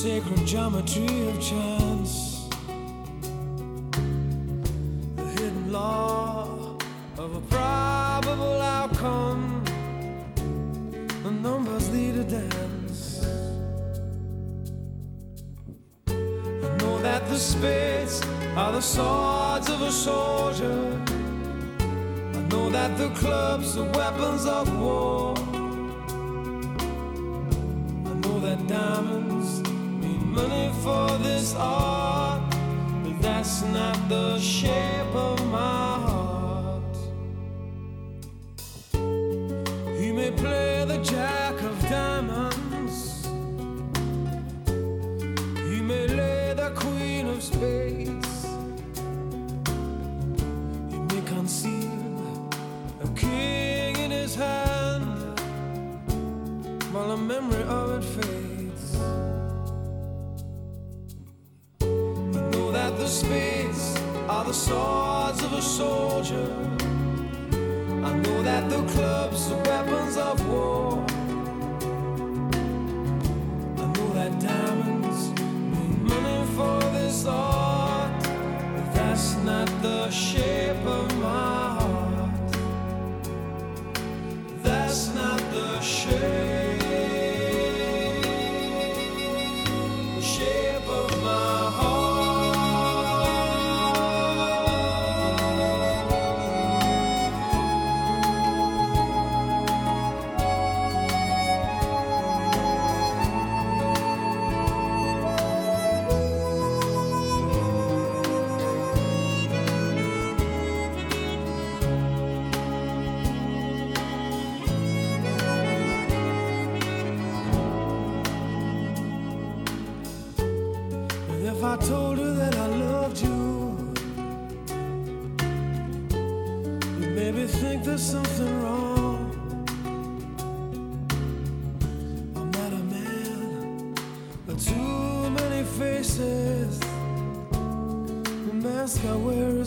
sacred geometry of chance. if I told her that I loved you? You maybe think there's something wrong. I'm not a man with too many faces. The mask I wear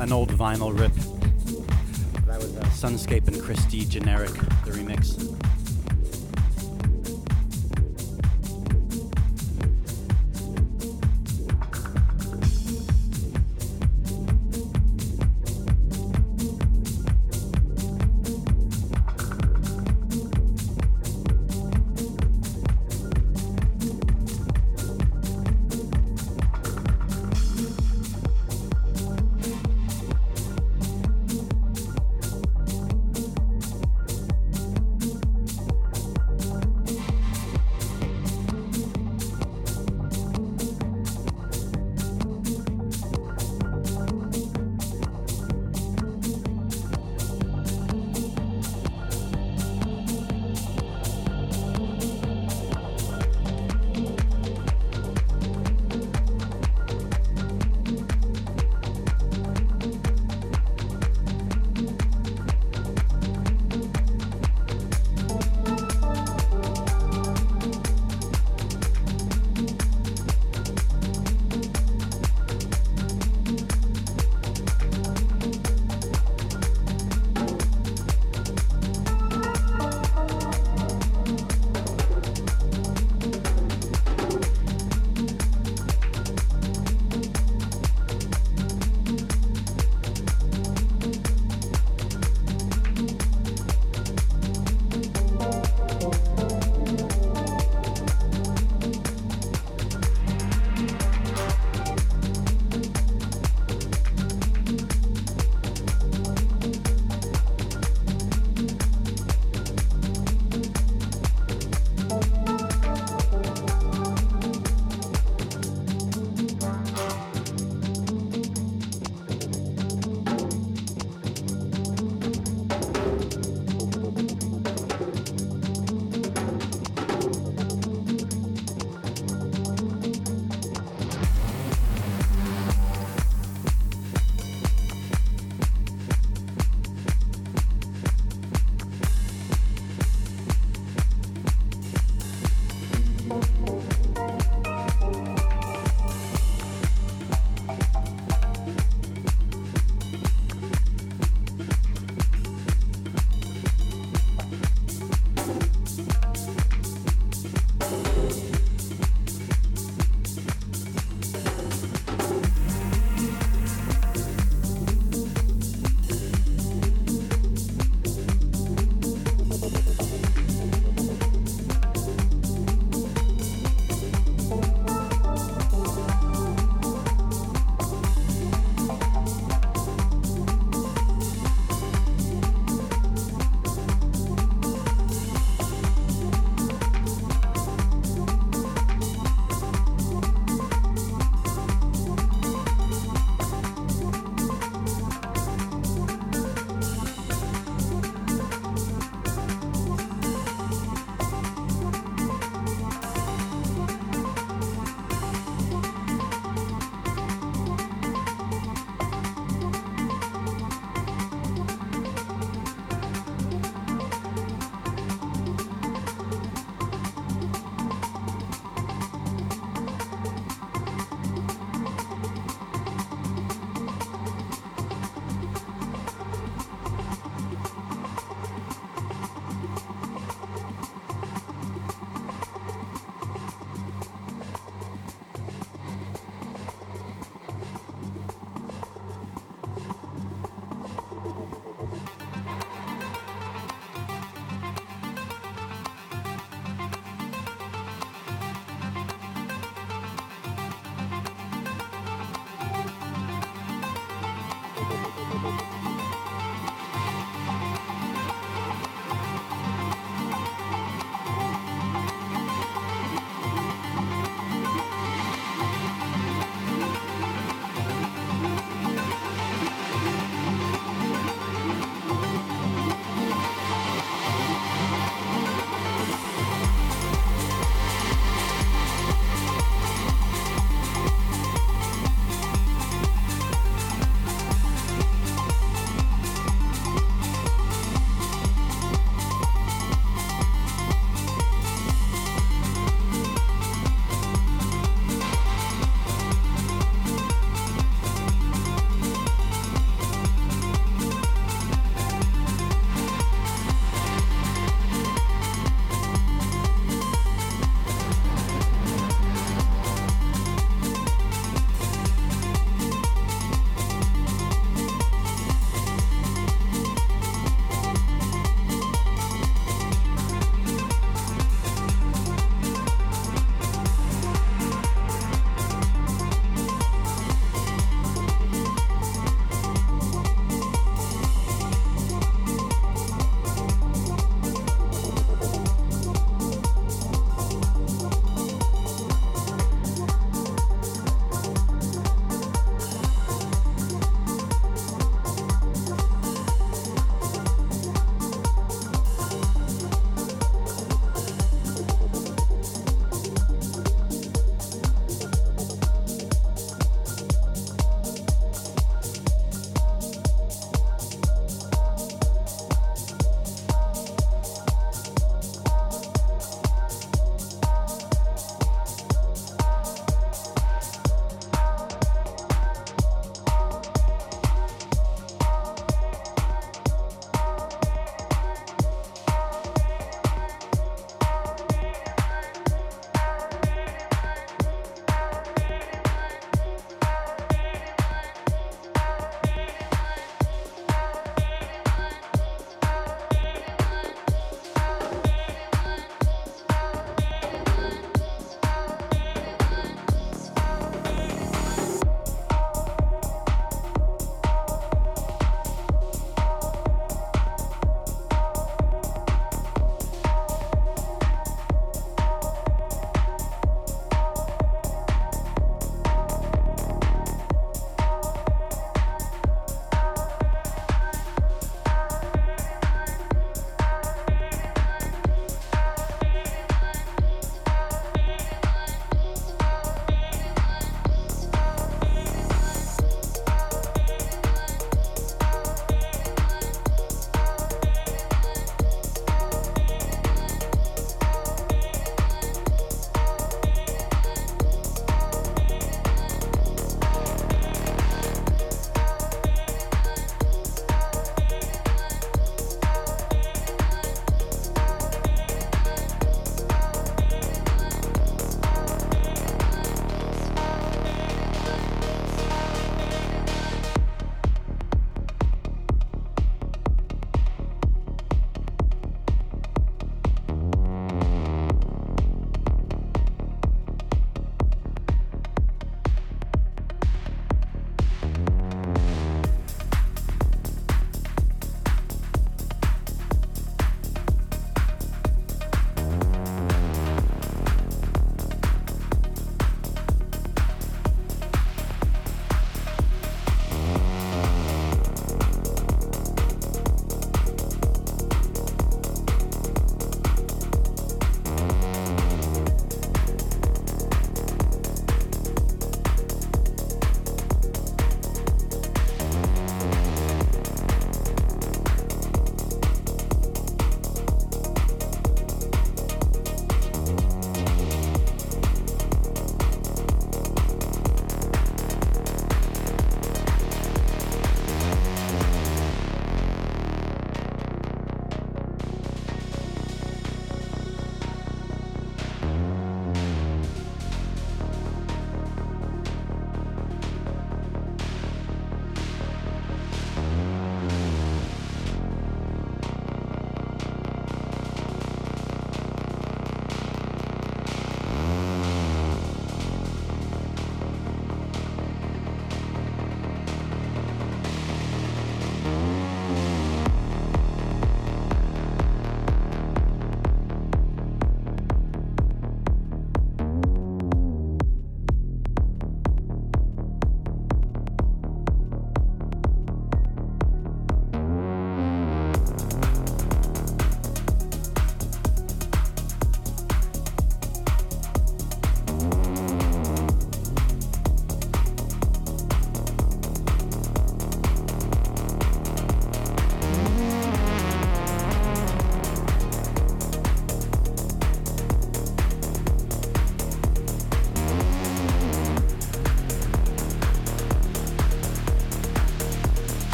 an old vinyl rip. That was uh, Sunscape and Christie Generic, the remix.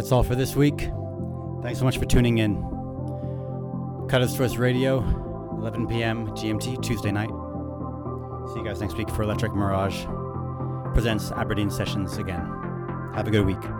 That's all for this week. Thanks so much for tuning in. Cutter's Choice Radio, 11 p.m. GMT, Tuesday night. See you guys next week for Electric Mirage presents Aberdeen Sessions again. Have a good week.